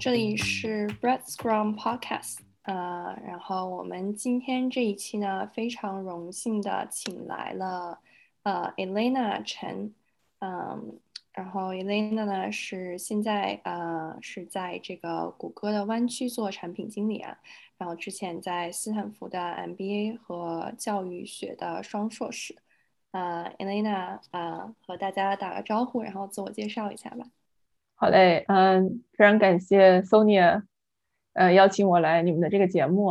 这里是 Bread Scrum Podcast，呃，然后我们今天这一期呢，非常荣幸的请来了呃 Elena 陈，嗯，然后 Elena 呢是现在呃是在这个谷歌的湾区做产品经理啊，然后之前在斯坦福的 MBA 和教育学的双硕士，呃，Elena 呃和大家打个招呼，然后自我介绍一下吧。好嘞，嗯，非常感谢 Sonia，呃，邀请我来你们的这个节目。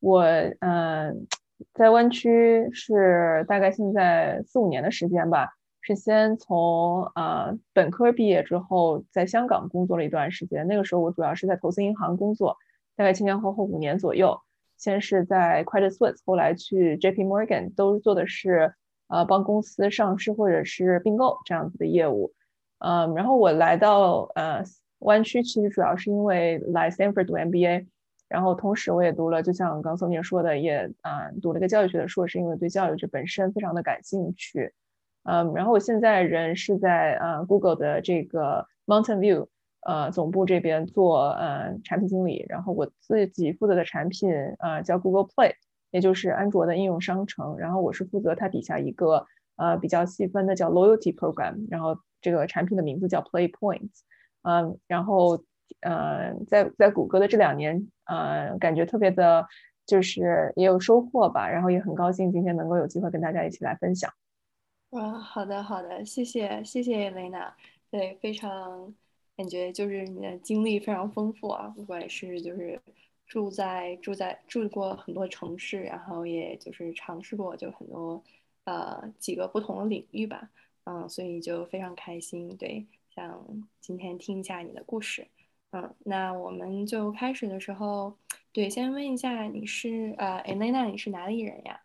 我，嗯，在湾区是大概现在四五年的时间吧，是先从呃本科毕业之后，在香港工作了一段时间。那个时候我主要是在投资银行工作，大概前前后后五年左右。先是在 Credit Suisse，后来去 JP Morgan，都做的是呃帮公司上市或者是并购这样子的业务。嗯，然后我来到呃湾区，其实主要是因为来 Stanford 读 MBA，然后同时我也读了，就像刚宋宁说的，也啊读了个教育学的硕士，因为对教育这本身非常的感兴趣。嗯，然后我现在人是在呃 Google 的这个 Mountain View 呃总部这边做呃产品经理，然后我自己负责的产品呃叫 Google Play，也就是安卓的应用商城，然后我是负责它底下一个呃比较细分的叫 Loyalty Program，然后。这个产品的名字叫 Play Points，嗯，然后呃，在在谷歌的这两年，呃，感觉特别的，就是也有收获吧，然后也很高兴今天能够有机会跟大家一起来分享。啊，好的好的，谢谢谢谢雷娜，对，非常感觉就是你的经历非常丰富啊，不管是就是住在住在住过很多城市，然后也就是尝试过就很多呃几个不同的领域吧。嗯，所以就非常开心，对，想今天听一下你的故事。嗯，那我们就开始的时候，对，先问一下你是呃，Elena，你是哪里人呀？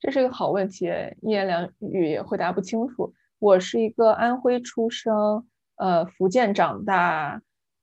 这是一个好问题，一言两语也回答不清楚。我是一个安徽出生，呃，福建长大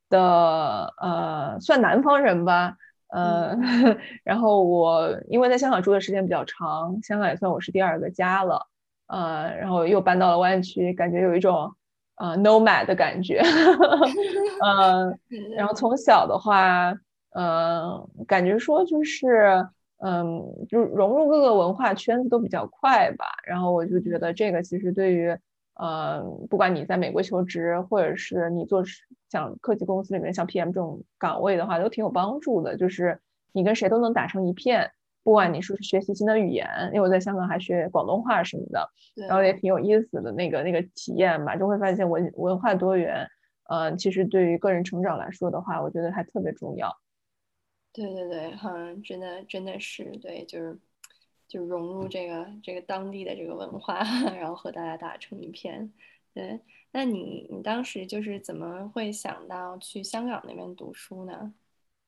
的，呃，算南方人吧。呃，然后我因为在香港住的时间比较长，香港也算我是第二个家了。呃，然后又搬到了湾区，感觉有一种呃 nomad 的感觉。嗯，然后从小的话，嗯，感觉说就是，嗯，就融入各个文化圈子都比较快吧。然后我就觉得这个其实对于，呃，不管你在美国求职，或者是你做像科技公司里面像 PM 这种岗位的话，都挺有帮助的。就是你跟谁都能打成一片。不管你是不是学习新的语言，因为我在香港还学广东话什么的，然后也挺有意思的那个那个体验吧，就会发现文文化多元，呃，其实对于个人成长来说的话，我觉得还特别重要。对对对，嗯，真的真的是对，就是就融入这个这个当地的这个文化，然后和大家打成一片。对，那你你当时就是怎么会想到去香港那边读书呢？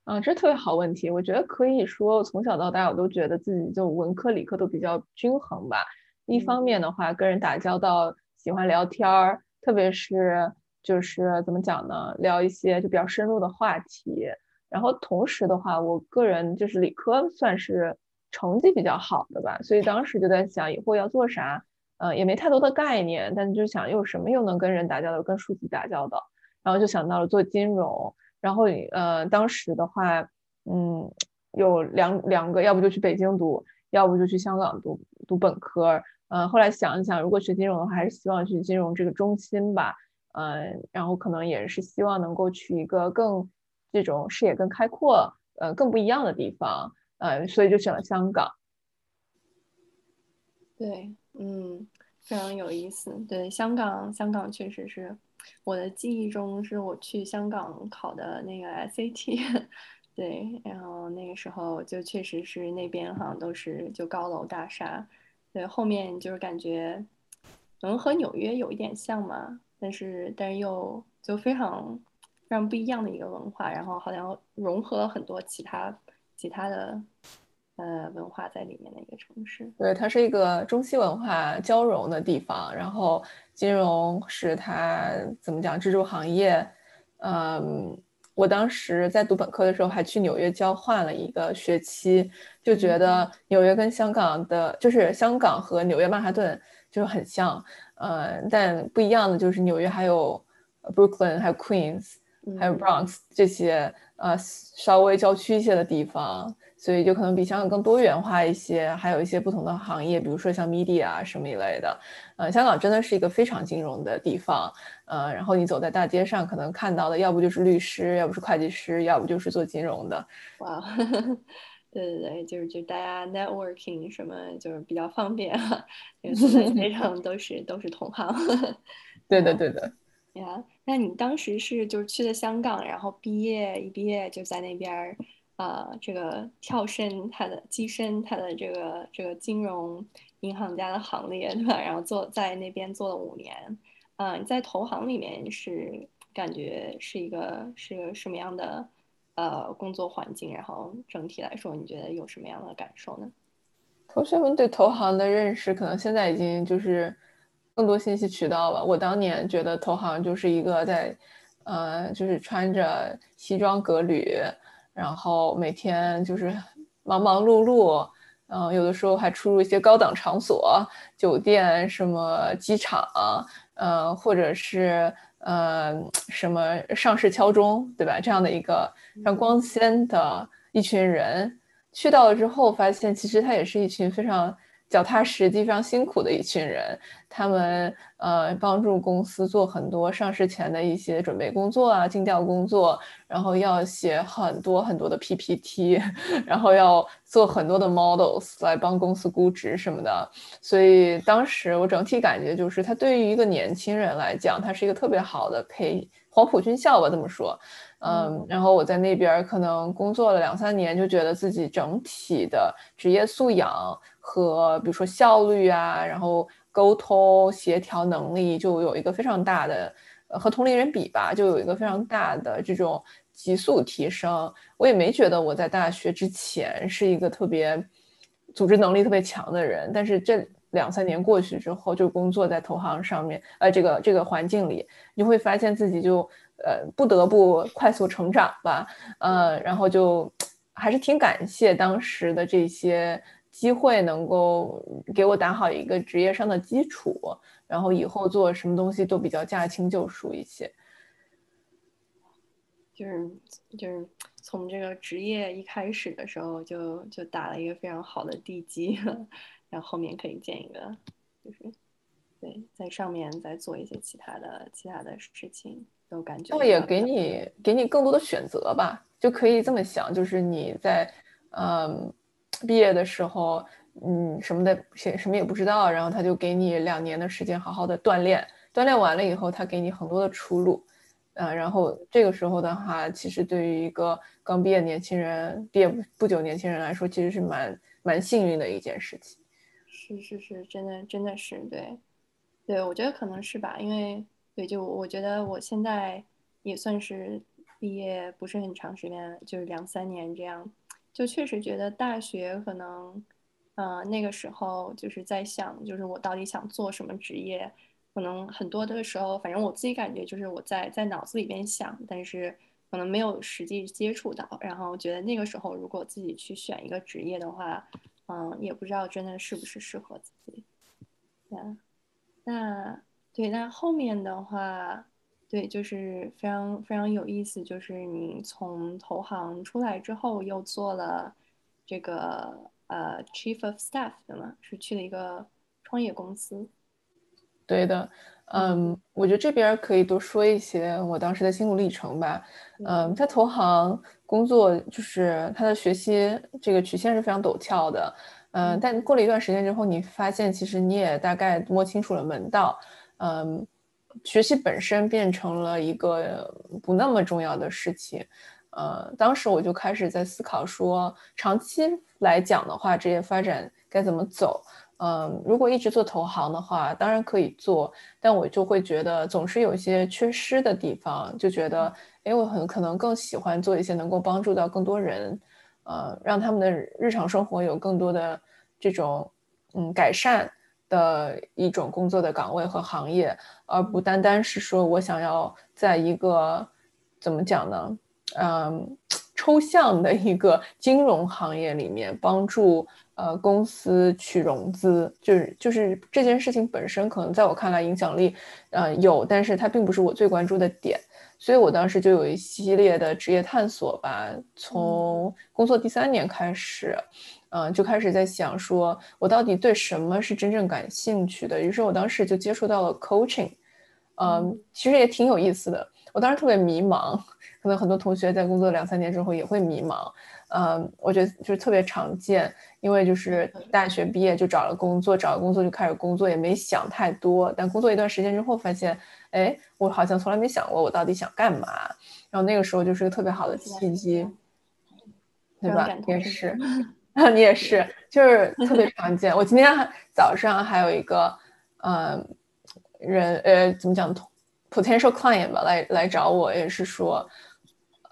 啊，这特别好问题。我觉得可以说，从小到大，我都觉得自己就文科、理科都比较均衡吧。一方面的话，跟人打交道，喜欢聊天儿，特别是就是怎么讲呢，聊一些就比较深入的话题。然后同时的话，我个人就是理科算是成绩比较好的吧，所以当时就在想以后要做啥，呃，也没太多的概念，但就想又什么又能跟人打交道，跟数据打交道，然后就想到了做金融。然后呃，当时的话，嗯，有两两个，要不就去北京读，要不就去香港读读本科。嗯，后来想一想，如果学金融的话，还是希望去金融这个中心吧。嗯，然后可能也是希望能够去一个更这种视野更开阔，呃，更不一样的地方。呃，所以就选了香港。对，嗯，非常有意思。对，香港，香港确实是。我的记忆中是我去香港考的那个 SAT，对，然后那个时候就确实是那边好像都是就高楼大厦，对，后面就是感觉能和纽约有一点像嘛，但是但是又就非常非常不一样的一个文化，然后好像融合了很多其他其他的。呃，文化在里面的一个城市，对，它是一个中西文化交融的地方。然后金融是它怎么讲支柱行业。嗯，我当时在读本科的时候还去纽约交换了一个学期，就觉得纽约跟香港的，就是香港和纽约曼哈顿就是很像。呃，但不一样的就是纽约还有 Brooklyn 还有 Queens。还有 Bronx 这些呃稍微郊区一些的地方，所以就可能比香港更多元化一些，还有一些不同的行业，比如说像 media 啊什么一类的。呃，香港真的是一个非常金融的地方，呃，然后你走在大街上，可能看到的要不就是律师，要不是会计师，要不就是做金融的。哇，对对对，就是就大家 networking 什么就是比较方便啊，走在 街上都是都是同行。对的对的。呀，那你当时是就是去的香港，然后毕业一毕业就在那边儿，呃，这个跳身他的跻身他的这个这个金融银行家的行列，对吧？然后做在那边做了五年，嗯，在投行里面是感觉是一个是个什么样的呃工作环境？然后整体来说，你觉得有什么样的感受呢？同学们对投行的认识，可能现在已经就是。更多信息渠道吧。我当年觉得投行就是一个在，呃，就是穿着西装革履，然后每天就是忙忙碌碌，嗯，有的时候还出入一些高档场所，酒店、什么机场，呃，或者是呃什么上市敲钟，对吧？这样的一个非常光鲜的一群人，去到了之后，发现其实他也是一群非常。脚踏实地、非常辛苦的一群人，他们呃帮助公司做很多上市前的一些准备工作啊、尽调工作，然后要写很多很多的 PPT，然后要做很多的 models 来帮公司估值什么的。所以当时我整体感觉就是，他对于一个年轻人来讲，他是一个特别好的培黄埔军校吧，这么说。嗯，然后我在那边可能工作了两三年，就觉得自己整体的职业素养。和比如说效率啊，然后沟通协调能力就有一个非常大的，和同龄人比吧，就有一个非常大的这种急速提升。我也没觉得我在大学之前是一个特别组织能力特别强的人，但是这两三年过去之后，就工作在投行上面，呃，这个这个环境里，你会发现自己就呃不得不快速成长吧，呃，然后就 还是挺感谢当时的这些。机会能够给我打好一个职业上的基础，然后以后做什么东西都比较驾轻就熟一些。就是就是从这个职业一开始的时候就就打了一个非常好的地基，然后后面可以建一个，就是对在上面再做一些其他的其他的事情，都感觉。也给你给你更多的选择吧，就可以这么想，就是你在嗯。毕业的时候，嗯，什么的，什什么也不知道，然后他就给你两年的时间，好好的锻炼，锻炼完了以后，他给你很多的出路，呃，然后这个时候的话，其实对于一个刚毕业年轻人，毕业不久年轻人来说，其实是蛮蛮幸运的一件事情。是是是，真的真的是对，对我觉得可能是吧，因为对，就我觉得我现在也算是毕业不是很长时间，就是两三年这样。就确实觉得大学可能，呃，那个时候就是在想，就是我到底想做什么职业？可能很多的时候，反正我自己感觉就是我在在脑子里边想，但是可能没有实际接触到。然后觉得那个时候如果自己去选一个职业的话，嗯，也不知道真的是不是适合自己。那那对，那后面的话。对，就是非常非常有意思。就是你从投行出来之后，又做了这个呃 chief of staff 的嘛，是去了一个创业公司。对的，嗯，我觉得这边可以多说一些我当时的心路历程吧。嗯，在投行工作，就是他的学习这个曲线是非常陡峭的。嗯，但过了一段时间之后，你发现其实你也大概摸清楚了门道。嗯。学习本身变成了一个不那么重要的事情，呃，当时我就开始在思考说，长期来讲的话，职业发展该怎么走？嗯，如果一直做投行的话，当然可以做，但我就会觉得总是有一些缺失的地方，就觉得，哎，我很可能更喜欢做一些能够帮助到更多人，呃，让他们的日常生活有更多的这种嗯改善。的一种工作的岗位和行业，而不单单是说我想要在一个怎么讲呢？嗯，抽象的一个金融行业里面帮助呃公司去融资，就是就是这件事情本身可能在我看来影响力呃有，但是它并不是我最关注的点，所以我当时就有一系列的职业探索吧，从工作第三年开始。嗯，就开始在想，说我到底对什么是真正感兴趣的。于是我当时就接触到了 coaching，嗯，其实也挺有意思的。我当时特别迷茫，可能很多同学在工作两三年之后也会迷茫。嗯，我觉得就是特别常见，因为就是大学毕业就找了工作，找了工作就开始工作，也没想太多。但工作一段时间之后，发现，哎，我好像从来没想过我到底想干嘛。然后那个时候就是个特别好的契机，对吧？也是。啊，你也是，就是特别 常见。我今天早上还有一个，嗯，人，呃，怎么讲，potential client 吧，来来找我，也是说，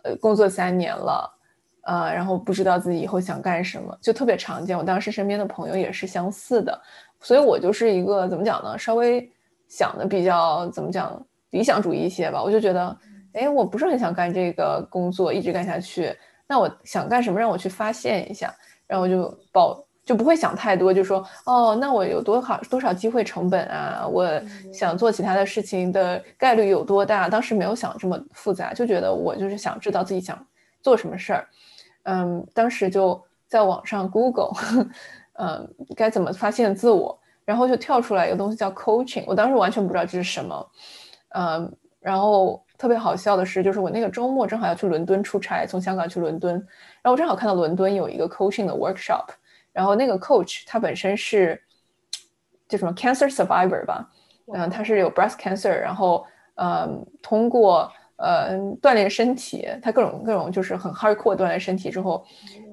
呃，工作三年了，呃，然后不知道自己以后想干什么，就特别常见。我当时身边的朋友也是相似的，所以我就是一个怎么讲呢，稍微想的比较怎么讲理想主义一些吧。我就觉得，哎，我不是很想干这个工作，一直干下去，那我想干什么，让我去发现一下。然后就保就不会想太多，就说哦，那我有多好多少机会成本啊？我想做其他的事情的概率有多大？当时没有想这么复杂，就觉得我就是想知道自己想做什么事儿。嗯，当时就在网上 Google，嗯，该怎么发现自我，然后就跳出来一个东西叫 coaching，我当时完全不知道这是什么。嗯，然后特别好笑的是，就是我那个周末正好要去伦敦出差，从香港去伦敦。然后我正好看到伦敦有一个 coaching 的 workshop，然后那个 coach 他本身是叫什么 cancer survivor 吧，嗯，他是有 breast cancer，然后嗯，通过呃锻炼身体，他各种各种就是很 hardcore 锻炼身体之后，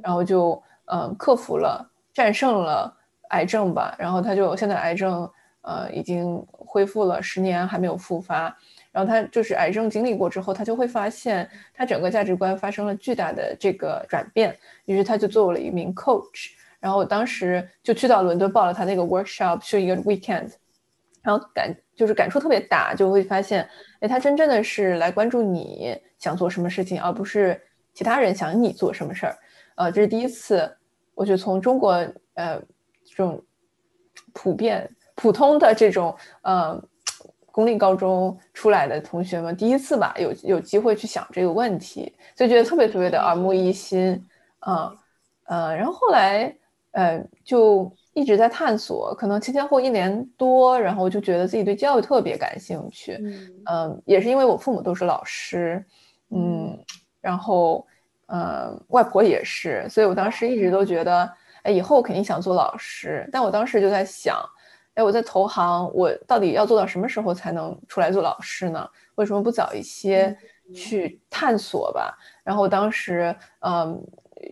然后就嗯克服了战胜了癌症吧，然后他就现在癌症呃已经恢复了十年还没有复发。然后他就是癌症经历过之后，他就会发现他整个价值观发生了巨大的这个转变，于是他就做了一名 coach。然后我当时就去到伦敦报了他那个 workshop，去一个 weekend，然后感就是感触特别大，就会发现，哎，他真正的是来关注你想做什么事情，而不是其他人想你做什么事儿。呃，这是第一次，我觉得从中国呃这种普遍普通的这种呃。公立高中出来的同学们，第一次吧，有有机会去想这个问题，就觉得特别特别的耳目一新，嗯呃，然后后来呃就一直在探索，可能前前后一年多，然后我就觉得自己对教育特别感兴趣，嗯，也是因为我父母都是老师，嗯，然后呃外婆也是，所以我当时一直都觉得，哎，以后肯定想做老师，但我当时就在想。哎，我在投行，我到底要做到什么时候才能出来做老师呢？为什么不早一些去探索吧？然后当时，嗯，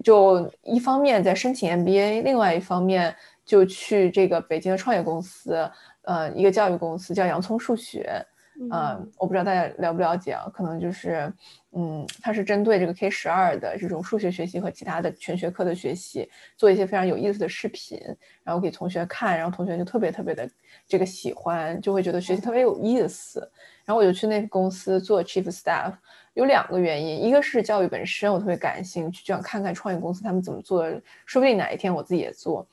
就一方面在申请 MBA，另外一方面就去这个北京的创业公司，呃，一个教育公司叫洋葱数学。嗯，我不知道大家了不了解啊？可能就是，嗯，它是针对这个 K 十二的这种数学学习和其他的全学科的学习，做一些非常有意思的视频，然后给同学看，然后同学就特别特别的这个喜欢，就会觉得学习特别有意思。然后我就去那个公司做 Chief Staff，有两个原因，一个是教育本身我特别感兴趣，就想看看创业公司他们怎么做，说不定哪一天我自己也做。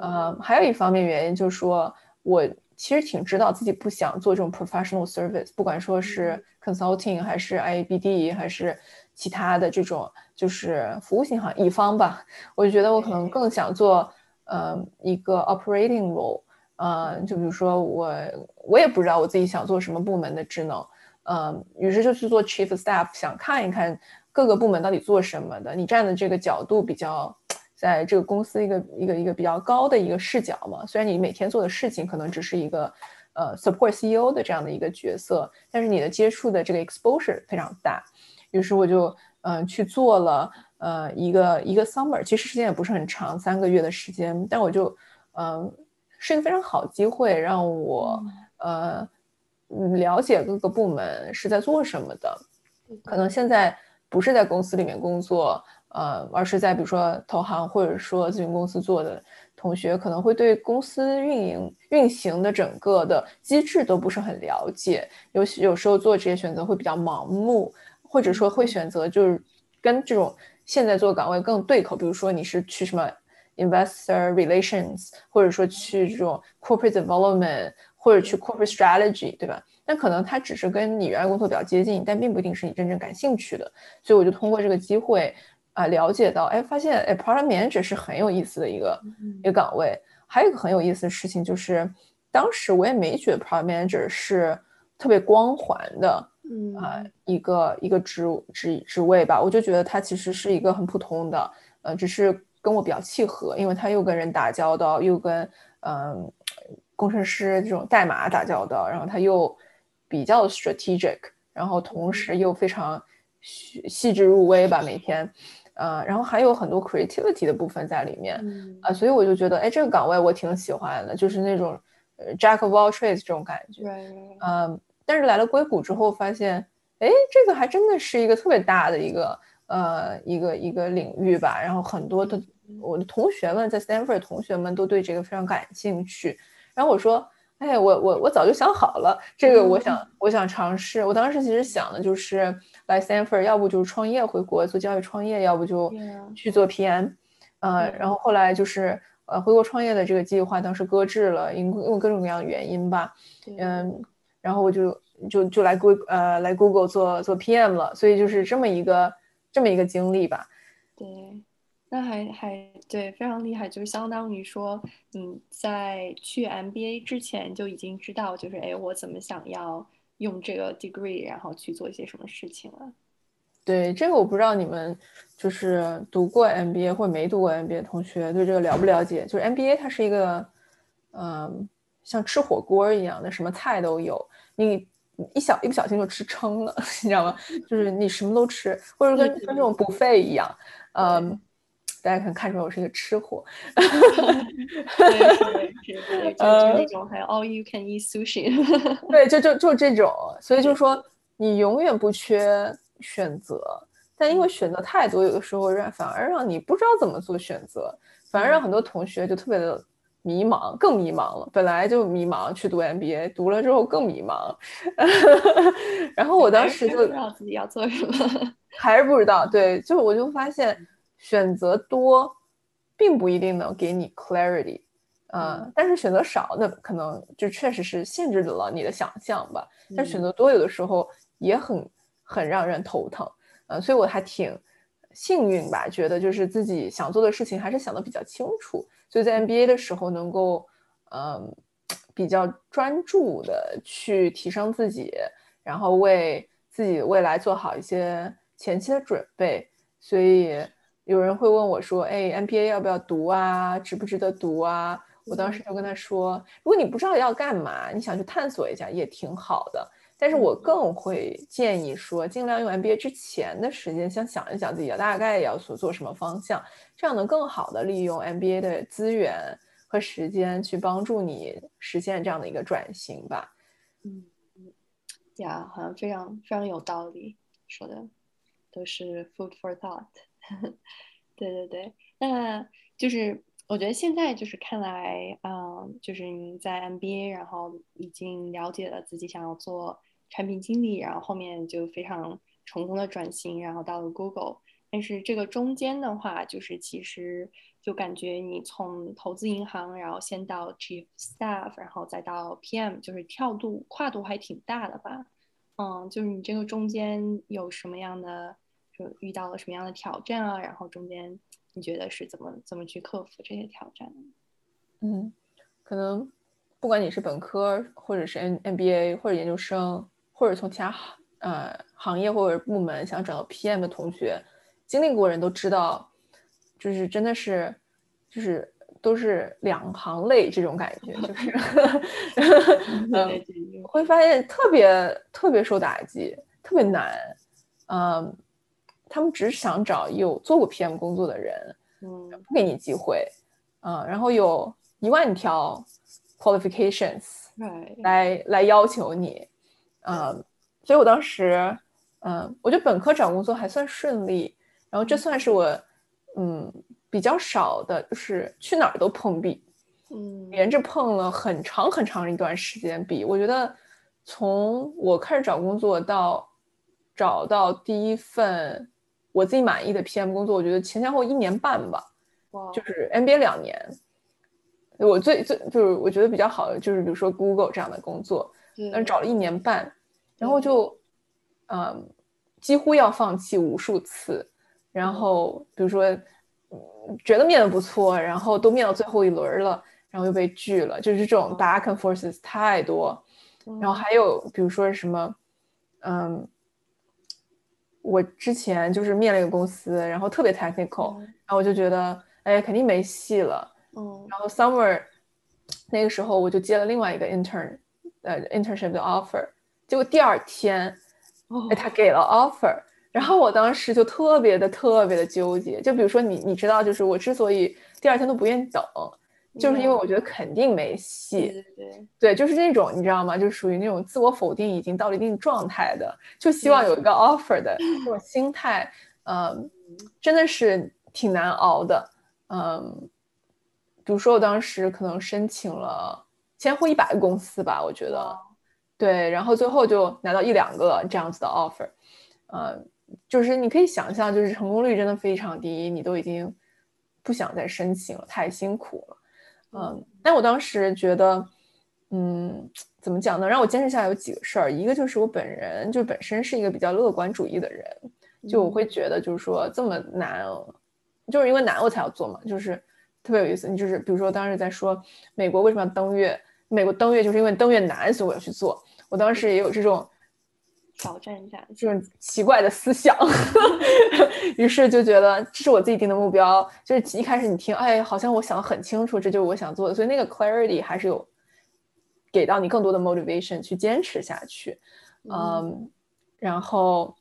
嗯，还有一方面原因就是说我。其实挺知道自己不想做这种 professional service，不管说是 consulting 还是 IABD 还是其他的这种就是服务型行业乙方吧，我就觉得我可能更想做呃一个 operating role，呃，就比如说我我也不知道我自己想做什么部门的职能，嗯，于是就去做 chief staff，想看一看各个部门到底做什么的，你站的这个角度比较。在这个公司一个一个一个比较高的一个视角嘛，虽然你每天做的事情可能只是一个呃 support CEO 的这样的一个角色，但是你的接触的这个 exposure 非常大。于是我就嗯去做了呃一个一个 summer，其实时间也不是很长，三个月的时间，但我就嗯是一个非常好机会，让我呃了解各个部门是在做什么的。可能现在不是在公司里面工作。呃，而是在比如说投行或者说咨询公司做的同学，可能会对公司运营运行的整个的机制都不是很了解，尤其有时候做职业选择会比较盲目，或者说会选择就是跟这种现在做岗位更对口，比如说你是去什么 investor relations，或者说去这种 corporate development，或者去 corporate strategy，对吧？那可能它只是跟你原来工作比较接近，但并不一定是你真正感兴趣的。所以我就通过这个机会啊，了解到，哎，发现哎，product manager 是很有意思的一个一个岗位。还有一个很有意思的事情就是，当时我也没觉得 product manager 是特别光环的，嗯啊，一个一个职职职位吧。我就觉得它其实是一个很普通的，呃，只是跟我比较契合，因为他又跟人打交道，又跟嗯工程师这种代码打交道，然后他又。比较 strategic，然后同时又非常细细致入微吧，每天，呃，然后还有很多 creativity 的部分在里面，啊，所以我就觉得，哎，这个岗位我挺喜欢的，就是那种呃 jack of all trades 这种感觉，嗯，但是来了硅谷之后发现，哎，这个还真的是一个特别大的一个呃一个一个领域吧，然后很多的我的同学们在 Stanford 同学们都对这个非常感兴趣，然后我说。哎，我我我早就想好了，这个我想我想尝试。我当时其实想的就是来 Stanford，要不就是创业回国做教育创业，要不就去做 PM。呃，然后后来就是呃回国创业的这个计划当时搁置了，因因为各种各样的原因吧。嗯，然后我就就就来 Google 呃来 Google 做做 PM 了，所以就是这么一个这么一个经历吧。对。那还还对，非常厉害，就是相当于说，你在去 MBA 之前就已经知道，就是哎，我怎么想要用这个 degree，然后去做一些什么事情了。对，这个我不知道你们就是读过 MBA 或没读过 MBA 同学对这个了不了解？就是 MBA 它是一个，嗯，像吃火锅一样的，什么菜都有，你一小一不小心就吃撑了，你知道吗？就是你什么都吃，或者跟跟这种 buffet 一样，嗯。大家可能看出来我是一个吃货，对，是是，就就那种还有 all you can eat sushi，对，就就就这种，所以就说你永远不缺选择，但因为选择太多，有的时候让反而让你不知道怎么做选择，反而让很多同学就特别的迷茫，更迷茫了。本来就迷茫去读 MBA，读了之后更迷茫，然后我当时就不知道自己要做什么，还是不知道，对，就我就发现。选择多，并不一定能给你 clarity，啊，但是选择少，那可能就确实是限制了你的想象吧。但选择多，有的时候也很很让人头疼，呃，所以我还挺幸运吧，觉得就是自己想做的事情还是想的比较清楚，所以在 MBA 的时候能够，嗯，比较专注的去提升自己，然后为自己未来做好一些前期的准备，所以。有人会问我说：“哎，MBA 要不要读啊？值不值得读啊？”我当时就跟他说：“如果你不知道要干嘛，你想去探索一下也挺好的。但是我更会建议说，尽量用 MBA 之前的时间先想一想自己大概要所做什么方向，这样能更好的利用 MBA 的资源和时间去帮助你实现这样的一个转型吧。”嗯嗯，呀，好像非常非常有道理，说的都是 food for thought。对对对，那就是我觉得现在就是看来，嗯，就是你在 MBA，然后已经了解了自己想要做产品经理，然后后面就非常成功的转型，然后到了 Google。但是这个中间的话，就是其实就感觉你从投资银行，然后先到 Chief Staff，然后再到 PM，就是跳度跨度还挺大的吧？嗯，就是你这个中间有什么样的？就遇到了什么样的挑战啊？然后中间你觉得是怎么怎么去克服这些挑战？嗯，可能不管你是本科，或者是 N MBA，或者研究生，或者从其他呃行业或者部门想找到 PM 的同学，经历过人都知道，就是真的是就是都是两行泪这种感觉，就是 嗯，会发现特别特别受打击，特别难，嗯。他们只想找有做过 PM 工作的人，嗯，不给你机会，嗯，然后有一万条 qualifications 来来要求你，嗯，所以我当时，嗯，我觉得本科找工作还算顺利，然后这算是我，嗯，比较少的，就是去哪儿都碰壁，嗯，连着碰了很长很长一段时间壁。我觉得从我开始找工作到找到第一份。我自己满意的 PM 工作，我觉得前前后一年半吧，就是 MBA 两年。我最最就是我觉得比较好的就是比如说 Google 这样的工作，但是找了一年半，然后就嗯几乎要放弃无数次，然后比如说觉得面的不错，然后都面到最后一轮了，然后又被拒了，就是这种 back and forth 太多。然后还有比如说什么，嗯，我之前就是面了一个公司，然后特别 technical，然后我就觉得哎肯定没戏了，嗯，然后 summer 那个时候我就接了另外一个 intern，呃 internship 的 offer，结果第二天，哎他给了 offer，然后我当时就特别的特别的纠结，就比如说你你知道，就是我之所以第二天都不愿意等。就是因为我觉得肯定没戏，对对对，就是那种你知道吗？就属于那种自我否定已经到了一定状态的，就希望有一个。offer 的这种心态，嗯，真的是挺难熬的，嗯，比如说我当时可能申请了前后一百个公司吧，我觉得，对，然后最后就拿到一两个这样子的 offer，呃，就是你可以想象，就是成功率真的非常低，你都已经不想再申请了，太辛苦了。嗯，但我当时觉得，嗯，怎么讲呢？让我坚持下来有几个事儿，一个就是我本人就本身是一个比较乐观主义的人，就我会觉得就是说这么难，就是因为难我才要做嘛，就是特别有意思。你就是比如说当时在说美国为什么要登月，美国登月就是因为登月难，所以我要去做。我当时也有这种。挑战一下这种奇怪的思想，于是就觉得这是我自己定的目标。就是一开始你听，哎，好像我想的很清楚，这就是我想做的，所以那个 clarity 还是有给到你更多的 motivation 去坚持下去。嗯，然后，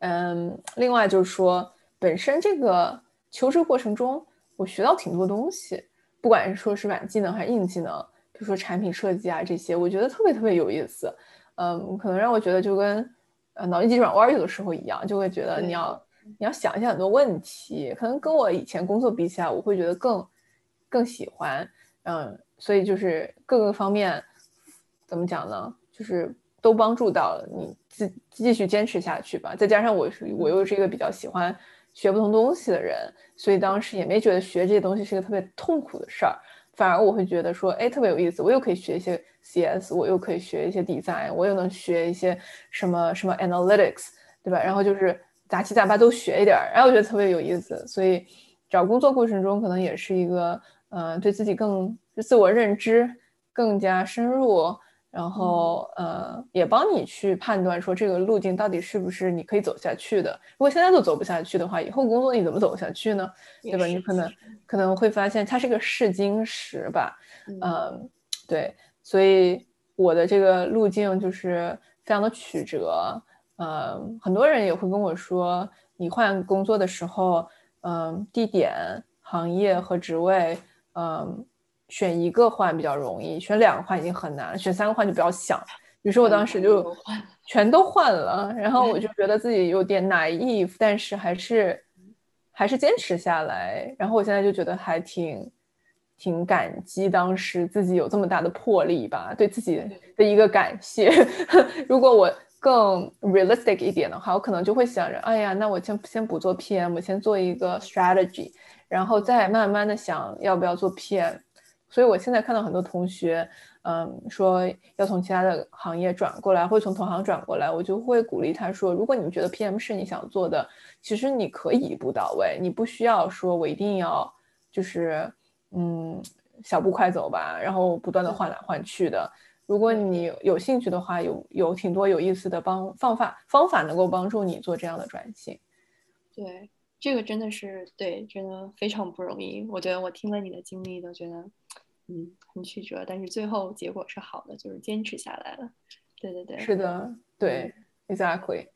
嗯，另外就是说，本身这个求职过程中，我学到挺多东西，不管是说是软技能还是硬技能，比如说产品设计啊这些，我觉得特别特别有意思。嗯，可能让我觉得就跟呃脑筋急转弯有的时候一样，就会觉得你要你要想一些很多问题，可能跟我以前工作比起来，我会觉得更更喜欢，嗯，所以就是各个方面怎么讲呢？就是都帮助到了你继继续坚持下去吧。再加上我是我又是一个比较喜欢学不同东西的人，所以当时也没觉得学这些东西是个特别痛苦的事儿。反而我会觉得说，哎，特别有意思，我又可以学一些 CS，我又可以学一些 design，我又能学一些什么什么 analytics，对吧？然后就是杂七杂八都学一点儿，然后我觉得特别有意思。所以找工作过程中可能也是一个，嗯，对自己更自我认知更加深入。然后，呃，也帮你去判断说这个路径到底是不是你可以走下去的。如果现在都走不下去的话，以后工作你怎么走下去呢？对吧？你可能可能会发现它是个试金石吧。嗯，对。所以我的这个路径就是非常的曲折。嗯，很多人也会跟我说，你换工作的时候，嗯，地点、行业和职位，嗯。选一个换比较容易，选两个换已经很难了，选三个换就不要想。于是我当时就全都换了，然后我就觉得自己有点 naive，但是还是还是坚持下来。然后我现在就觉得还挺挺感激当时自己有这么大的魄力吧，对自己的一个感谢。如果我更 realistic 一点的话，我可能就会想着，哎呀，那我先先不做 PM，我先做一个 strategy，然后再慢慢的想要不要做 PM。所以，我现在看到很多同学，嗯，说要从其他的行业转过来，或者从同行转过来，我就会鼓励他说：，如果你觉得 PM 是你想做的，其实你可以一步到位，你不需要说我一定要就是，嗯，小步快走吧，然后不断的换来换去的。如果你有兴趣的话，有有挺多有意思的帮方法方法能够帮助你做这样的转型。对，这个真的是对，真的非常不容易。我觉得我听了你的经历，都觉得。嗯，很曲折，但是最后结果是好的，就是坚持下来了。对对对，是的，对，exactly。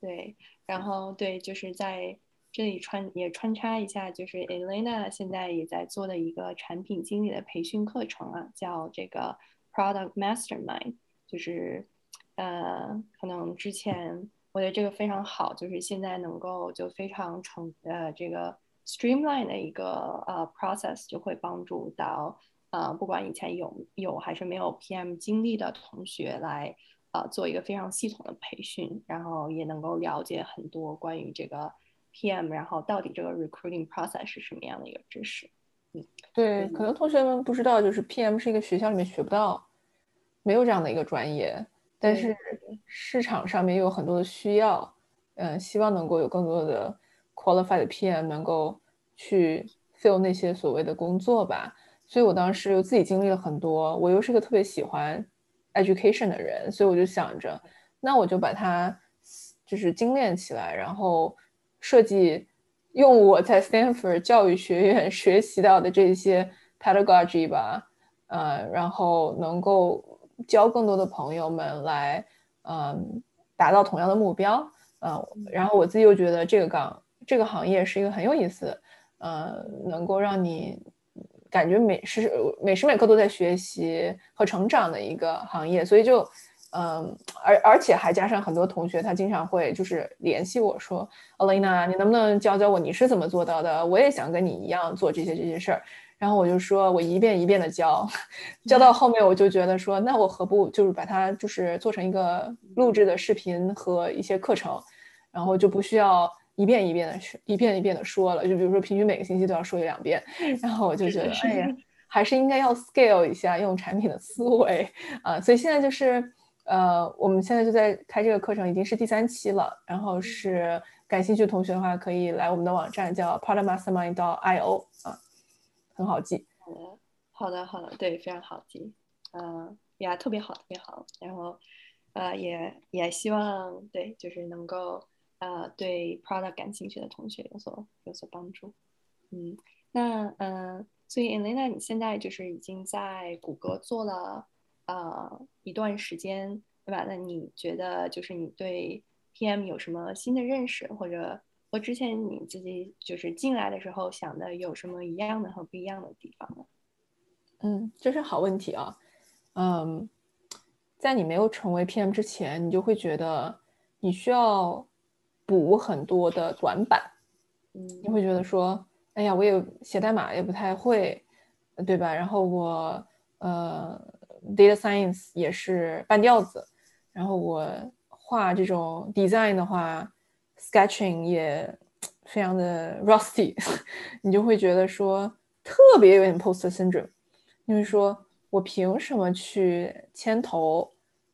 对，然后对，就是在这里穿也穿插一下，就是 Elena 现在也在做的一个产品经理的培训课程啊，叫这个 Product Mastermind，就是呃，可能之前我觉得这个非常好，就是现在能够就非常成呃这个 streamline 的一个呃 process，就会帮助到。呃，不管以前有有还是没有 PM 经历的同学来，呃，做一个非常系统的培训，然后也能够了解很多关于这个 PM，然后到底这个 recruiting process 是什么样的一个知识。嗯，对，可能同学们不知道，就是 PM 是一个学校里面学不到，没有这样的一个专业，但是市场上面又有很多的需要，嗯，希望能够有更多的 qualified PM 能够去 fill 那些所谓的工作吧。所以我当时又自己经历了很多，我又是个特别喜欢 education 的人，所以我就想着，那我就把它就是精炼起来，然后设计用我在 Stanford 教育学院 学习到的这些 pedagogy 吧，呃，然后能够教更多的朋友们来，嗯，达到同样的目标，嗯，然后我自己又觉得这个岗这个行业是一个很有意思，呃，能够让你。感觉每时每时每刻都在学习和成长的一个行业，所以就，嗯，而而且还加上很多同学，他经常会就是联系我说，Alina，你能不能教教我你是怎么做到的？我也想跟你一样做这些这些事儿。然后我就说我一遍一遍的教，教到后面我就觉得说，那我何不就是把它就是做成一个录制的视频和一些课程，然后就不需要。一遍一遍的说，一遍一遍的说了，就比如说平均每个星期都要说一两遍，然后我就觉得，哎呀，还是应该要 scale 一下，用产品的思维啊。所以现在就是，呃，我们现在就在开这个课程，已经是第三期了。然后是感兴趣的同学的话，可以来我们的网站，叫 productmastermind.io 啊，很好记。好的，好的，好的，对，非常好记。嗯，呀，特别好，特别好。然后，呃，也也希望，对，就是能够。呃，对 product 感兴趣的同学有所有所帮助。嗯，那嗯，所以 Elena，你现在就是已经在谷歌做了呃一段时间，对吧？那你觉得就是你对 PM 有什么新的认识，或者和之前你自己就是进来的时候想的有什么一样的和不一样的地方呢？嗯，这是好问题啊。嗯，在你没有成为 PM 之前，你就会觉得你需要。补很多的短板，嗯，你会觉得说，哎呀，我也写代码也不太会，对吧？然后我呃，data science 也是半吊子，然后我画这种 design 的话，sketching 也非常的 rusty，你就会觉得说特别有点 post syndrome，因为说我凭什么去牵头？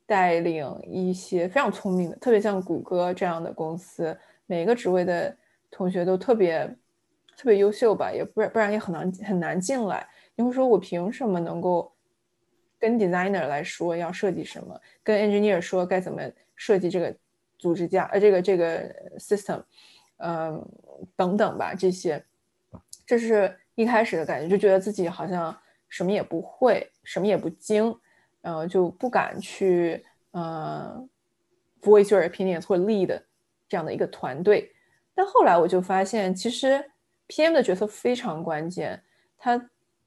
带领一些非常聪明的，特别像谷歌这样的公司，每个职位的同学都特别特别优秀吧，也不然不然也很难很难进来。你会说我凭什么能够跟 designer 来说要设计什么，跟 engineer 说该怎么设计这个组织架呃这个这个 system，嗯等等吧这些，这是一开始的感觉，就觉得自己好像什么也不会，什么也不精。呃，就不敢去呃，voice your opinion 或 lead 这样的一个团队。但后来我就发现，其实 PM 的角色非常关键。他，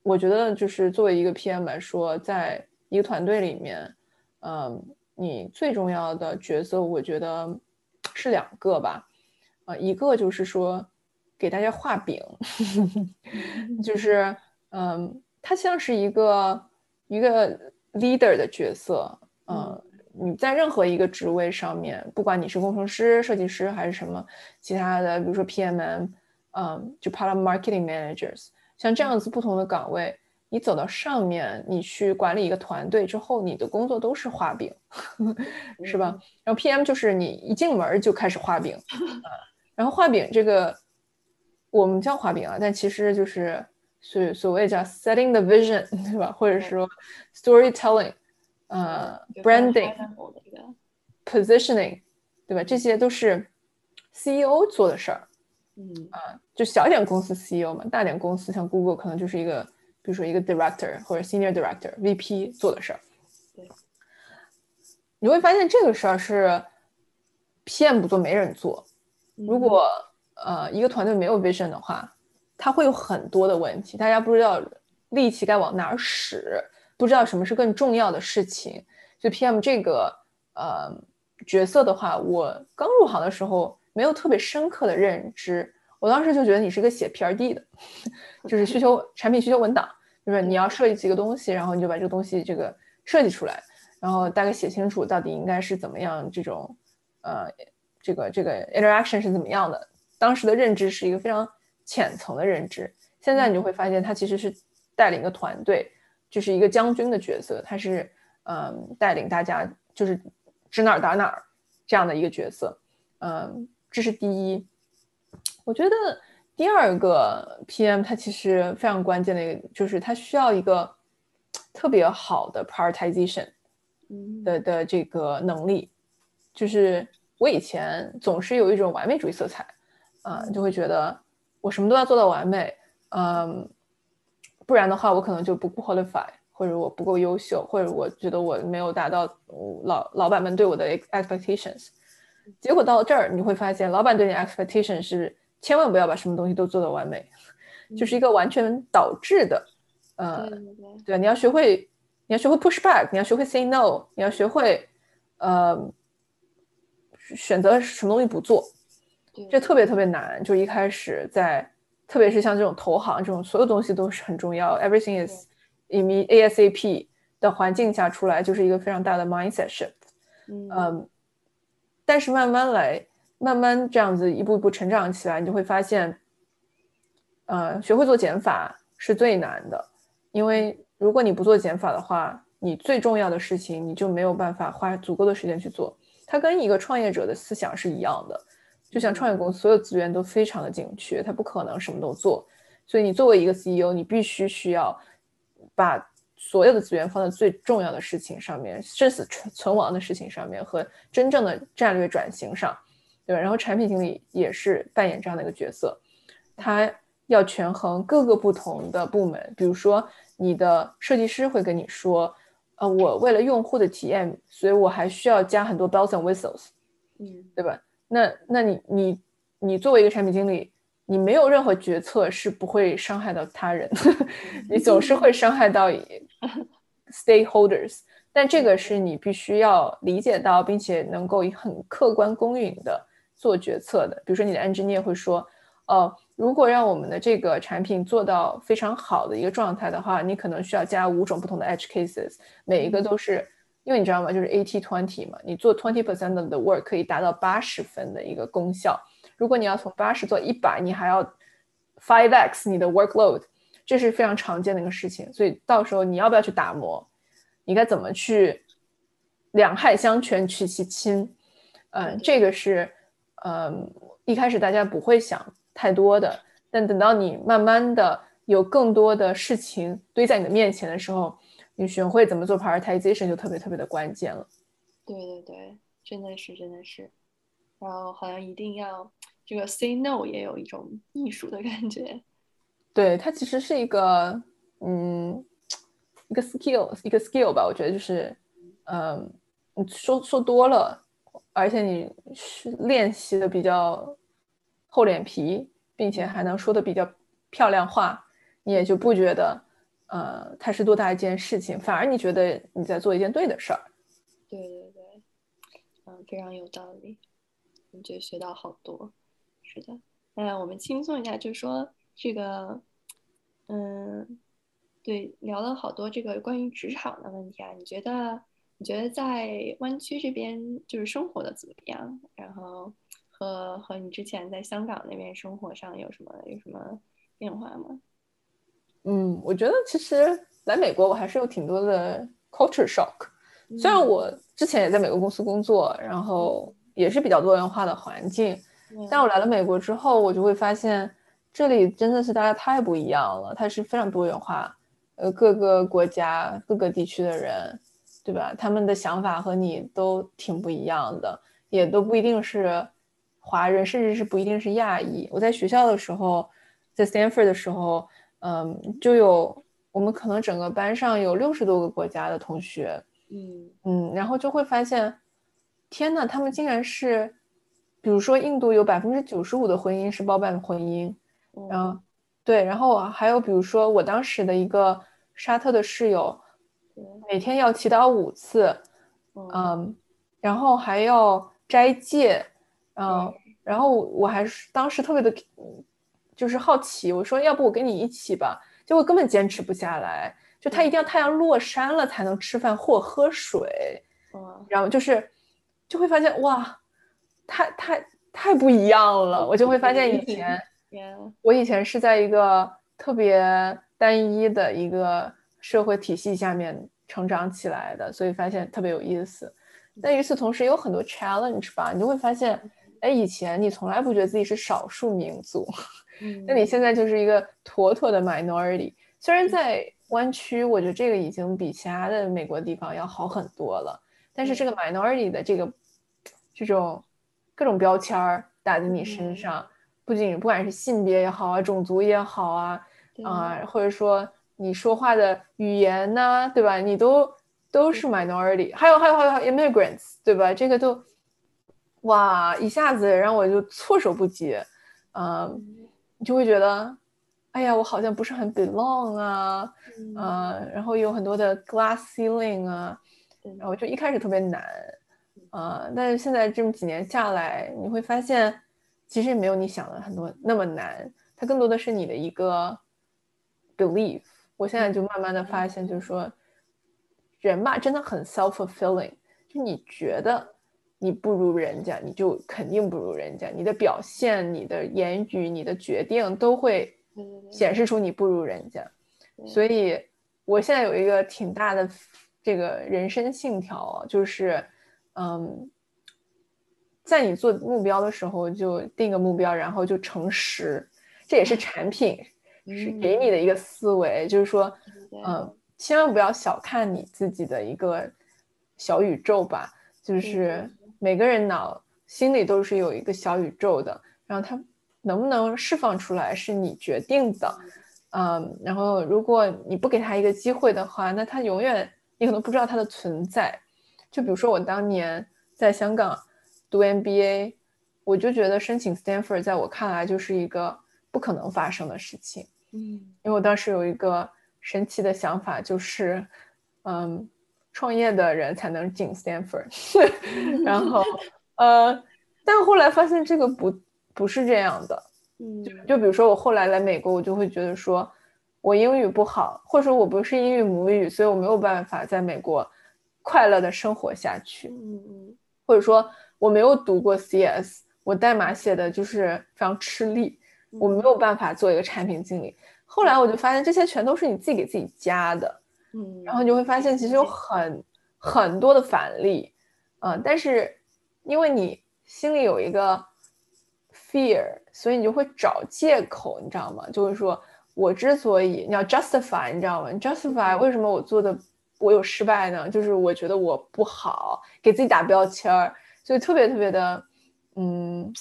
我觉得就是作为一个 PM 来说，在一个团队里面，嗯，你最重要的角色，我觉得是两个吧。呃，一个就是说给大家画饼，就是嗯，它像是一个一个。leader 的角色，嗯，你在任何一个职位上面，不管你是工程师、设计师还是什么其他的，比如说 PMM，嗯，就 Product Marketing Managers，像这样子不同的岗位，你走到上面，你去管理一个团队之后，你的工作都是画饼，是吧？然后 PM 就是你一进门就开始画饼，啊然后画饼这个我们叫画饼啊，但其实就是。所所谓叫 setting the vision，对吧？或者说 storytelling，呃，branding，positioning，对吧？这些都是 CEO 做的事儿。嗯啊，就小点公司 CEO 嘛，大点公司像 Google 可能就是一个，比如说一个 director 或者 senior director，VP 做的事儿。对，你会发现这个事儿是 PM 不做没人做。如果呃一个团队没有 vision 的话。它会有很多的问题，大家不知道力气该往哪儿使，不知道什么是更重要的事情。所以 PM 这个呃角色的话，我刚入行的时候没有特别深刻的认知，我当时就觉得你是个写 PRD 的，就是需求产品需求文档，就是你要设计几个东西，然后你就把这个东西这个设计出来，然后大概写清楚到底应该是怎么样，这种呃这个这个 interaction 是怎么样的。当时的认知是一个非常浅层的认知。现在你就会发现，他其实是带领一个团队，就是一个将军的角色，他是嗯带领大家，就是指哪儿打哪儿这样的一个角色。嗯，这是第一。我觉得第二个 PM 它其实非常关键的一个，就是它需要一个特别好的 prioritization 的的这个能力。就是我以前总是有一种完美主义色彩，啊，就会觉得我什么都要做到完美。嗯，不然的话，我可能就不 qualify，或者我不够优秀，或者我觉得我没有达到老老板们对我的 expectations。结果到这儿，你会发现，老板对你 expectation 是千万不要把什么东西都做到完美，就是一个完全导致的。呃，对，你要学会，你要学会 push back，你要学会 say no，你要学会，呃，选择什么东西不做，这特别特别难。就一开始在。特别是像这种投行这种，所有东西都是很重要，everything is in ASAP 的环境下出来，就是一个非常大的 mindset shift。嗯，但是慢慢来，慢慢这样子一步一步成长起来，你就会发现，呃，学会做减法是最难的，因为如果你不做减法的话，你最重要的事情你就没有办法花足够的时间去做。它跟一个创业者的思想是一样的。就像创业公司，所有资源都非常的紧缺，他不可能什么都做。所以你作为一个 CEO，你必须需要把所有的资源放在最重要的事情上面，生死存存亡的事情上面和真正的战略转型上，对吧？然后产品经理也是扮演这样的一个角色，他要权衡各个不同的部门。比如说，你的设计师会跟你说：“呃，我为了用户的体验，所以我还需要加很多 bells and whistles，嗯，对吧？”那，那你，你，你作为一个产品经理，你没有任何决策是不会伤害到他人，你总是会伤害到 stakeholders。但这个是你必须要理解到，并且能够以很客观公允的做决策的。比如说，你的 engineer 会说，哦，如果让我们的这个产品做到非常好的一个状态的话，你可能需要加五种不同的 edge cases，每一个都是。因为你知道吗？就是 eighty twenty 嘛，你做 twenty percent of the work 可以达到八十分的一个功效。如果你要从八十做一百，你还要 five x 你的 workload，这是非常常见的一个事情。所以到时候你要不要去打磨？你该怎么去两害相权取其轻？嗯，这个是嗯一开始大家不会想太多的，但等到你慢慢的有更多的事情堆在你的面前的时候。你学会怎么做 prioritization 就特别特别的关键了。对对对，真的是真的是。然后好像一定要这个 say no 也有一种艺术的感觉。对，它其实是一个嗯一个 skill 一个 skill 吧，我觉得就是嗯你说说多了，而且你是练习的比较厚脸皮，并且还能说的比较漂亮话，你也就不觉得。呃，它是多大一件事情，反而你觉得你在做一件对的事儿。对对对，嗯，非常有道理，我觉得学到好多。是的，那我们轻松一下，就说这个，嗯，对，聊了好多这个关于职场的问题啊。你觉得，你觉得在湾区这边就是生活的怎么样？然后和和你之前在香港那边生活上有什么有什么变化吗？嗯，我觉得其实来美国我还是有挺多的 culture shock。虽然我之前也在美国公司工作，然后也是比较多元化的环境，但我来了美国之后，我就会发现这里真的是大家太不一样了。它是非常多元化，呃，各个国家、各个地区的人，对吧？他们的想法和你都挺不一样的，也都不一定是华人，甚至是不一定是亚裔。我在学校的时候，在 Stanford 的时候。嗯，就有我们可能整个班上有六十多个国家的同学，嗯嗯，然后就会发现，天呐，他们竟然是，比如说印度有百分之九十五的婚姻是包办婚姻，然后对，然后还有比如说我当时的一个沙特的室友，每天要祈祷五次，嗯，然后还要斋戒，嗯，然后我还是当时特别的。就是好奇，我说要不我跟你一起吧，结果根本坚持不下来，就他一定要太阳落山了才能吃饭或喝水，嗯然后就是就会发现哇，太太太不一样了。我就会发现以前，我以前是在一个特别单一的一个社会体系下面成长起来的，所以发现特别有意思。但与此同时，有很多 challenge 吧，你就会发现，哎，以前你从来不觉得自己是少数民族，那你现在就是一个妥妥的 minority。虽然在湾区，我觉得这个已经比其他的美国地方要好很多了，但是这个 minority 的这个这种各种标签儿打在你身上，不仅不管是性别也好啊，种族也好啊，啊，或者说你说话的语言呢，对吧？你都。都是 minority，还有还有还有 immigrants，对吧？这个都，哇，一下子让我就措手不及，嗯，你就会觉得，哎呀，我好像不是很 belong 啊，嗯，然后有很多的 glass ceiling 啊，然后就一开始特别难，啊，但是现在这么几年下来，你会发现，其实也没有你想的很多那么难，它更多的是你的一个 belief。我现在就慢慢的发现，就是说。人吧，真的很 self-fulfilling，就你觉得你不如人家，你就肯定不如人家。你的表现、你的言语、你的决定都会显示出你不如人家。所以，我现在有一个挺大的这个人生信条，就是，嗯，在你做目标的时候就定个目标，然后就诚实。这也是产品是给你的一个思维，就是说，嗯。千万不要小看你自己的一个小宇宙吧，就是每个人脑心里都是有一个小宇宙的，然后它能不能释放出来是你决定的，嗯，然后如果你不给他一个机会的话，那他永远你可能不知道他的存在。就比如说我当年在香港读 MBA，我就觉得申请 Stanford 在我看来就是一个不可能发生的事情，嗯，因为我当时有一个。神奇的想法就是，嗯，创业的人才能进 Stanford，然后，呃，但后来发现这个不不是这样的，嗯，就就比如说我后来来美国，我就会觉得说，我英语不好，或者说我不是英语母语，所以我没有办法在美国快乐的生活下去，嗯嗯，或者说我没有读过 CS，我代码写的就是非常吃力，我没有办法做一个产品经理。后来我就发现这些全都是你自己给自己加的，嗯，然后你就会发现其实有很很多的反例，嗯，但是因为你心里有一个 fear，所以你就会找借口，你知道吗？就会说我之所以你要 justify，你知道吗？justify 为什么我做的我有失败呢？就是我觉得我不好，给自己打标签儿，所以特别特别的，嗯。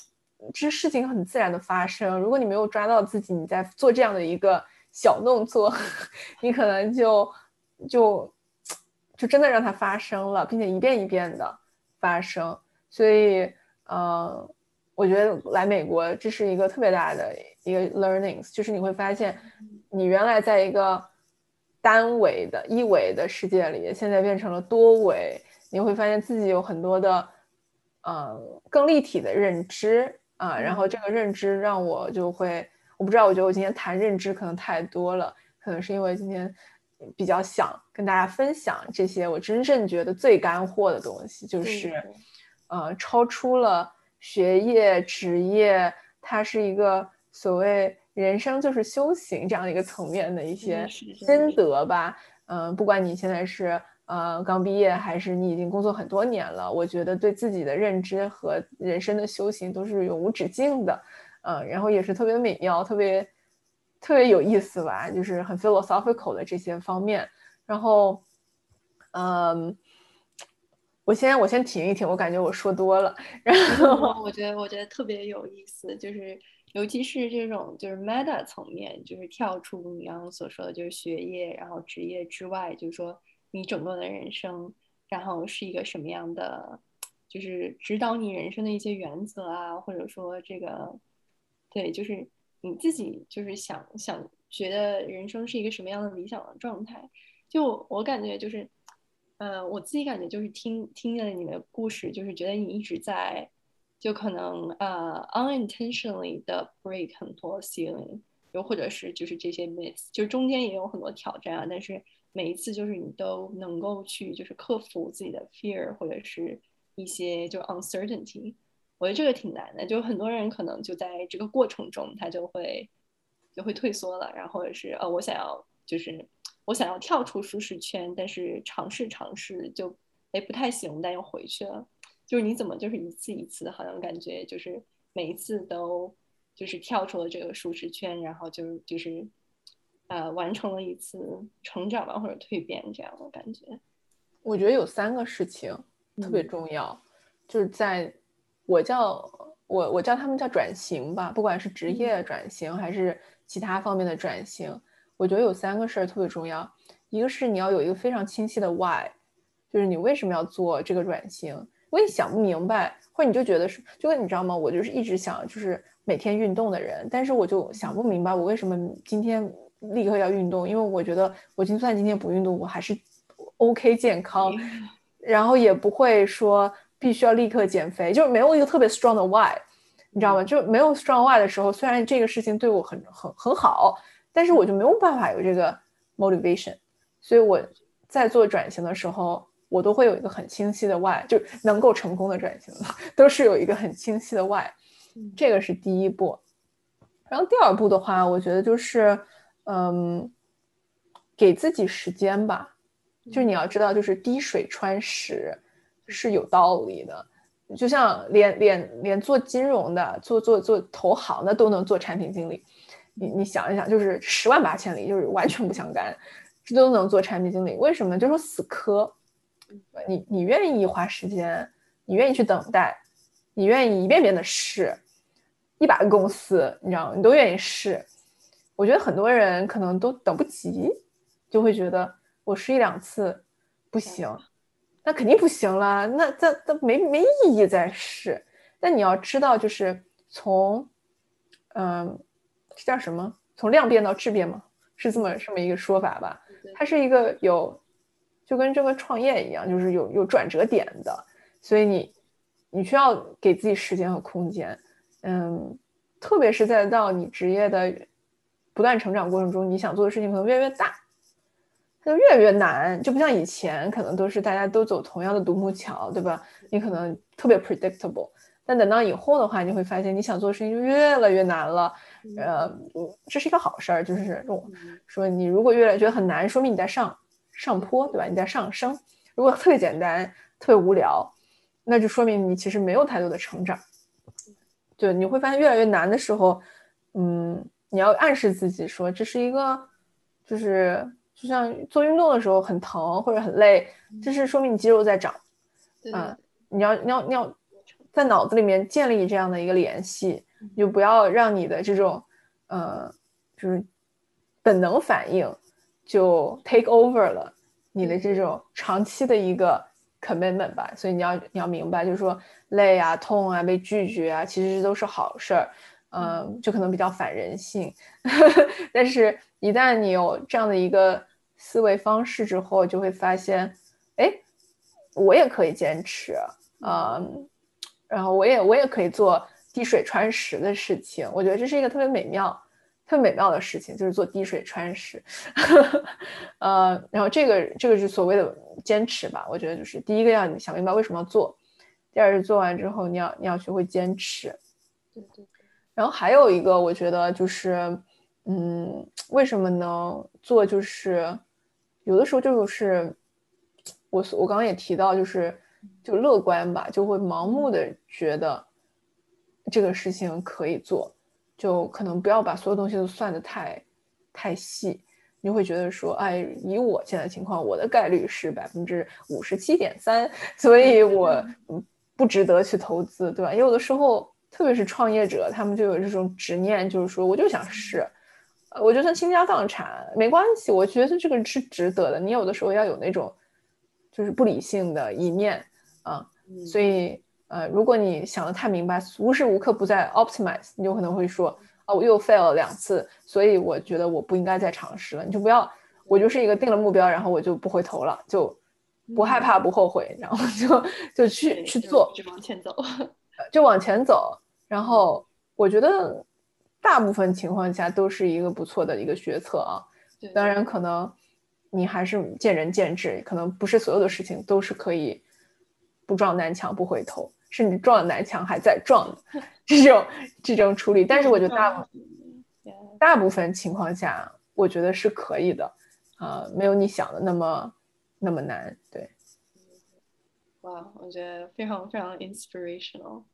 这事情很自然的发生。如果你没有抓到自己，你在做这样的一个小动作，你可能就就就真的让它发生了，并且一遍一遍的发生。所以，呃，我觉得来美国这是一个特别大的一个 learnings，就是你会发现，你原来在一个单维的一维的世界里，现在变成了多维，你会发现自己有很多的，嗯，更立体的认知。啊，然后这个认知让我就会，我不知道，我觉得我今天谈认知可能太多了，可能是因为今天比较想跟大家分享这些我真正觉得最干货的东西，就是，呃，超出了学业、职业，它是一个所谓人生就是修行这样的一个层面的一些心得吧。嗯，不管你现在是。呃，刚毕业还是你已经工作很多年了？我觉得对自己的认知和人生的修行都是永无止境的，嗯，然后也是特别美妙、特别特别有意思吧，就是很 philosophical 的这些方面。然后，嗯，我先我先停一停，我感觉我说多了。然后我觉得我觉得特别有意思，就是尤其是这种就是 meta 层面，就是跳出你刚刚所说的，就是学业然后职业之外，就是说。你整个的人生，然后是一个什么样的，就是指导你人生的一些原则啊，或者说这个，对，就是你自己就是想想觉得人生是一个什么样的理想的状态。就我感觉就是，呃，我自己感觉就是听听见了你的故事，就是觉得你一直在，就可能呃 unintentionally 的 break 很多 ceiling，又或者是就是这些 myths，就中间也有很多挑战啊，但是。每一次就是你都能够去就是克服自己的 fear 或者是一些就 uncertainty，我觉得这个挺难的，就很多人可能就在这个过程中，他就会就会退缩了，然后或者是呃，我想要就是我想要跳出舒适圈，但是尝试尝试就哎不太行，但又回去了。就是你怎么就是一次一次，好像感觉就是每一次都就是跳出了这个舒适圈，然后就就是呃完成了一次成长吧，或者蜕变这样的感觉。我觉得有三个事情特别重要，就是在我叫我我叫他们叫转型吧，不管是职业转型还是其他方面的转型，我觉得有三个事儿特别重要。一个是你要有一个非常清晰的 why，就是你为什么要做这个转型。我也想不明白，或者你就觉得是，就跟你知道吗？我就是一直想就是每天运动的人，但是我就想不明白，我为什么今天立刻要运动？因为我觉得我就算今天不运动，我还是 OK 健康，然后也不会说必须要立刻减肥，就是没有一个特别 strong 的 why，你知道吗？就没有 strong why 的时候，虽然这个事情对我很很很好，但是我就没有办法有这个 motivation，所以我在做转型的时候。我都会有一个很清晰的 why，就能够成功的转型，都是有一个很清晰的 why，这个是第一步。然后第二步的话，我觉得就是，嗯，给自己时间吧。就你要知道，就是滴水穿石是有道理的。就像连连连做金融的、做做做投行的都能做产品经理，你你想一想，就是十万八千里，就是完全不相干，这都能做产品经理，为什么？就说死磕。你你愿意花时间，你愿意去等待，你愿意一遍遍的试，一百个公司，你知道吗？你都愿意试。我觉得很多人可能都等不及，就会觉得我试一两次不行，那肯定不行了，那这这没没意义再试。但你要知道，就是从，嗯，这叫什么？从量变到质变嘛，是这么这么一个说法吧？它是一个有。就跟这个创业一样，就是有有转折点的，所以你你需要给自己时间和空间，嗯，特别是在到你职业的不断成长过程中，你想做的事情可能越来越大，它就越来越难，就不像以前可能都是大家都走同样的独木桥，对吧？你可能特别 predictable，但等到以后的话，你会发现你想做的事情就越来越难了，呃，这是一个好事儿，就是说你如果越来觉得很难，说明你在上。上坡，对吧？你在上升。如果特别简单、特别无聊，那就说明你其实没有太多的成长。对，你会发现越来越难的时候，嗯，你要暗示自己说这是一个，就是就像做运动的时候很疼或者很累，这是说明你肌肉在长。嗯，你要你要你要在脑子里面建立这样的一个联系，你就不要让你的这种呃，就是本能反应。就 take over 了你的这种长期的一个 commitment 吧，所以你要你要明白，就是说累啊、痛啊、被拒绝啊，其实都是好事儿，嗯，就可能比较反人性，但是一旦你有这样的一个思维方式之后，就会发现，哎，我也可以坚持，嗯，然后我也我也可以做滴水穿石的事情，我觉得这是一个特别美妙。特别美妙的事情就是做滴水穿石，呃，然后这个这个是所谓的坚持吧。我觉得就是第一个要你想明白为什么要做，第二是做完之后你要你要学会坚持。对对。然后还有一个我觉得就是，嗯，为什么呢？做就是有的时候就是我我刚刚也提到就是就乐观吧，就会盲目的觉得这个事情可以做。就可能不要把所有东西都算的太太细，你会觉得说，哎，以我现在情况，我的概率是百分之五十七点三，所以我 不值得去投资，对吧？有的时候，特别是创业者，他们就有这种执念，就是说，我就想试，我就算倾家荡产没关系，我觉得这个是值得的。你有的时候要有那种就是不理性的一面啊，所以。呃，如果你想的太明白，无时无刻不在 optimize，你有可能会说，啊，我又 fail 了两次，所以我觉得我不应该再尝试了。你就不要，我就是一个定了目标，然后我就不回头了，就不害怕不后悔，然后就就去去做，就往前走，就往前走。然后我觉得大部分情况下都是一个不错的一个决策啊。当然可能你还是见仁见智，可能不是所有的事情都是可以不撞南墙不回头。甚至撞了南墙还在撞 这种这种处理。但是我觉得大大部分情况下，我觉得是可以的，啊，没有你想的那么那么难。对，哇，我觉得非常非常 inspirational。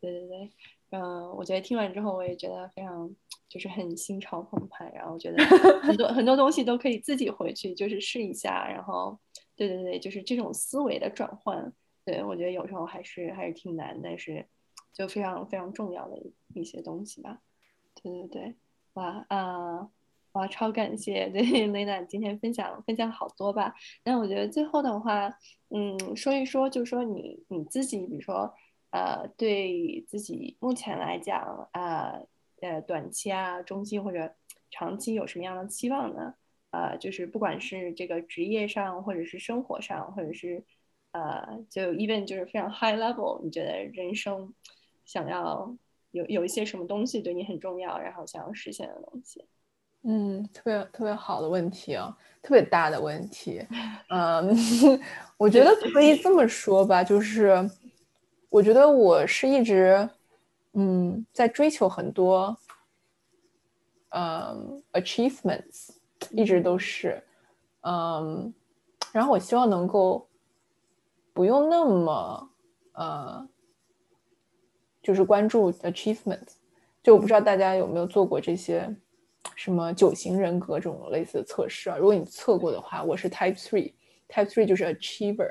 对对对，嗯，我觉得听完之后，我也觉得非常就是很心潮澎湃。然后我觉得 很多很多东西都可以自己回去就是试一下。然后，对对对，就是这种思维的转换。对，我觉得有时候还是还是挺难，但是就非常非常重要的一些东西吧。对对对，哇啊哇，超感谢 对雷娜今天分享分享好多吧。那我觉得最后的话，嗯，说一说，就是说你你自己，比如说呃，对自己目前来讲啊呃短期啊、中期或者长期有什么样的期望呢？呃，就是不管是这个职业上，或者是生活上，或者是。呃，就 even 就是非常 high level，你觉得人生想要有有一些什么东西对你很重要，然后想要实现的东西？嗯，特别特别好的问题啊，特别大的问题。嗯，我觉得可以这么说吧，就是我觉得我是一直嗯在追求很多嗯 achievements，一直都是嗯，然后我希望能够。不用那么，呃，就是关注 achievement。就我不知道大家有没有做过这些什么九型人格这种类似的测试啊？如果你测过的话，我是 Type Three，Type Three 就是 achiever，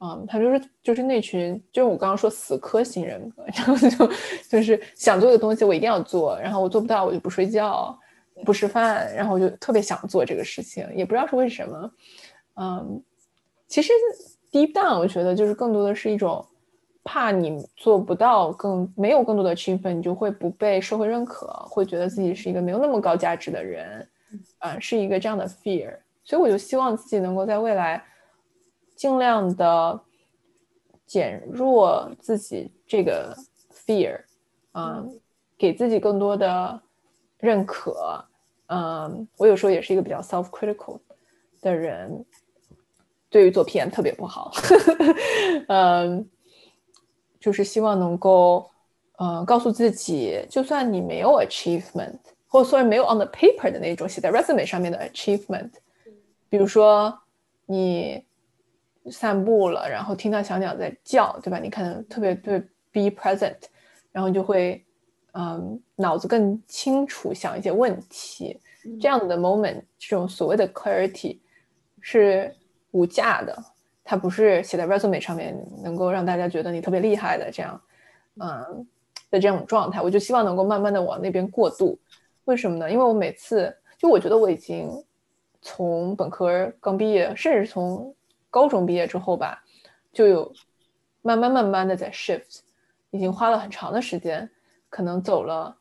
嗯，他就是就是那群，就是我刚刚说死磕型人格，然后就就是想做的东西我一定要做，然后我做不到我就不睡觉不吃饭，然后我就特别想做这个事情，也不知道是为什么，嗯，其实。Deep down，我觉得就是更多的是一种怕你做不到，更没有更多的 achievement，你就会不被社会认可，会觉得自己是一个没有那么高价值的人，啊，是一个这样的 fear。所以我就希望自己能够在未来尽量的减弱自己这个 fear，嗯，给自己更多的认可。嗯，我有时候也是一个比较 self critical 的人。对于做 PM 特别不好，嗯，就是希望能够，呃，告诉自己，就算你没有 achievement，或者说没有 on the paper 的那种写在 resume 上面的 achievement，比如说你散步了，然后听到小鸟在叫，对吧？你可能特别对 be present，然后就会，嗯，脑子更清楚，想一些问题，这样的 moment，这种所谓的 clarity 是。无价的，它不是写在 resume 上面能够让大家觉得你特别厉害的这样，嗯的这种状态，我就希望能够慢慢的往那边过渡。为什么呢？因为我每次就我觉得我已经从本科刚毕业，甚至从高中毕业之后吧，就有慢慢慢慢的在 shift，已经花了很长的时间，可能走了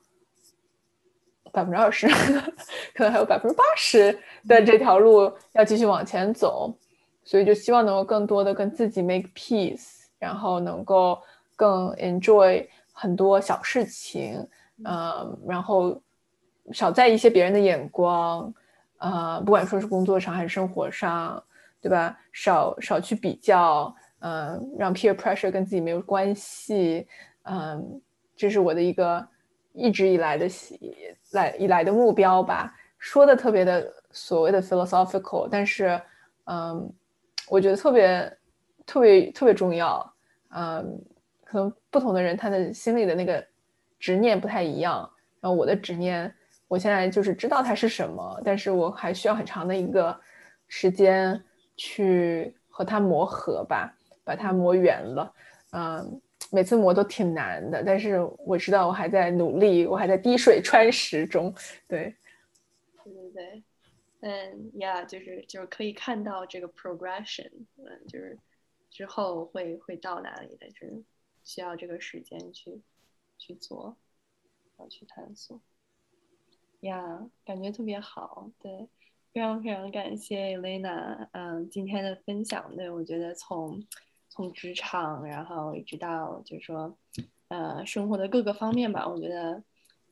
百分之二十，可能还有百分之八十的这条路要继续往前走。所以就希望能够更多的跟自己 make peace，然后能够更 enjoy 很多小事情，嗯，然后少在意一些别人的眼光，呃，不管说是工作上还是生活上，对吧？少少去比较，嗯，让 peer pressure 跟自己没有关系，嗯，这是我的一个一直以来的来以来的目标吧。说的特别的所谓的 philosophical，但是，嗯。我觉得特别特别特别重要，嗯，可能不同的人他的心里的那个执念不太一样。然后我的执念，我现在就是知道它是什么，但是我还需要很长的一个时间去和它磨合吧，把它磨圆了。嗯，每次磨都挺难的，但是我知道我还在努力，我还在滴水穿石中。对，对对对。嗯，Yeah，就是就是可以看到这个 progression，嗯，就是之后会会到哪里的，是需要这个时间去去做，要去探索。呀，感觉特别好，对，非常非常感谢 Elena，嗯，今天的分享，对我觉得从从职场，然后一直到就是说，呃，生活的各个方面吧，我觉得。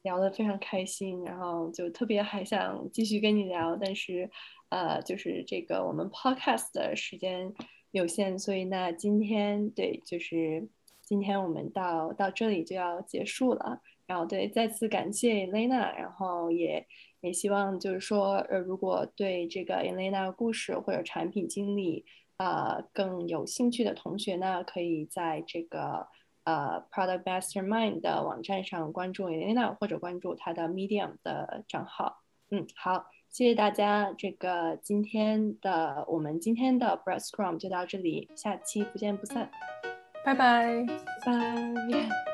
聊得非常开心，然后就特别还想继续跟你聊，但是，呃，就是这个我们 podcast 的时间有限，所以那今天对，就是今天我们到到这里就要结束了。然后对，再次感谢 Elena，然后也也希望就是说，呃，如果对这个 Elena 故事或者产品经历啊更有兴趣的同学呢，可以在这个呃 Product Mastermind 的网站上关注 Elena，或者关注她的 Medium 的账号。嗯，好，谢谢大家。这个今天的我们今天的 Breadcrumb 就到这里，下期不见不散。拜拜，拜拜。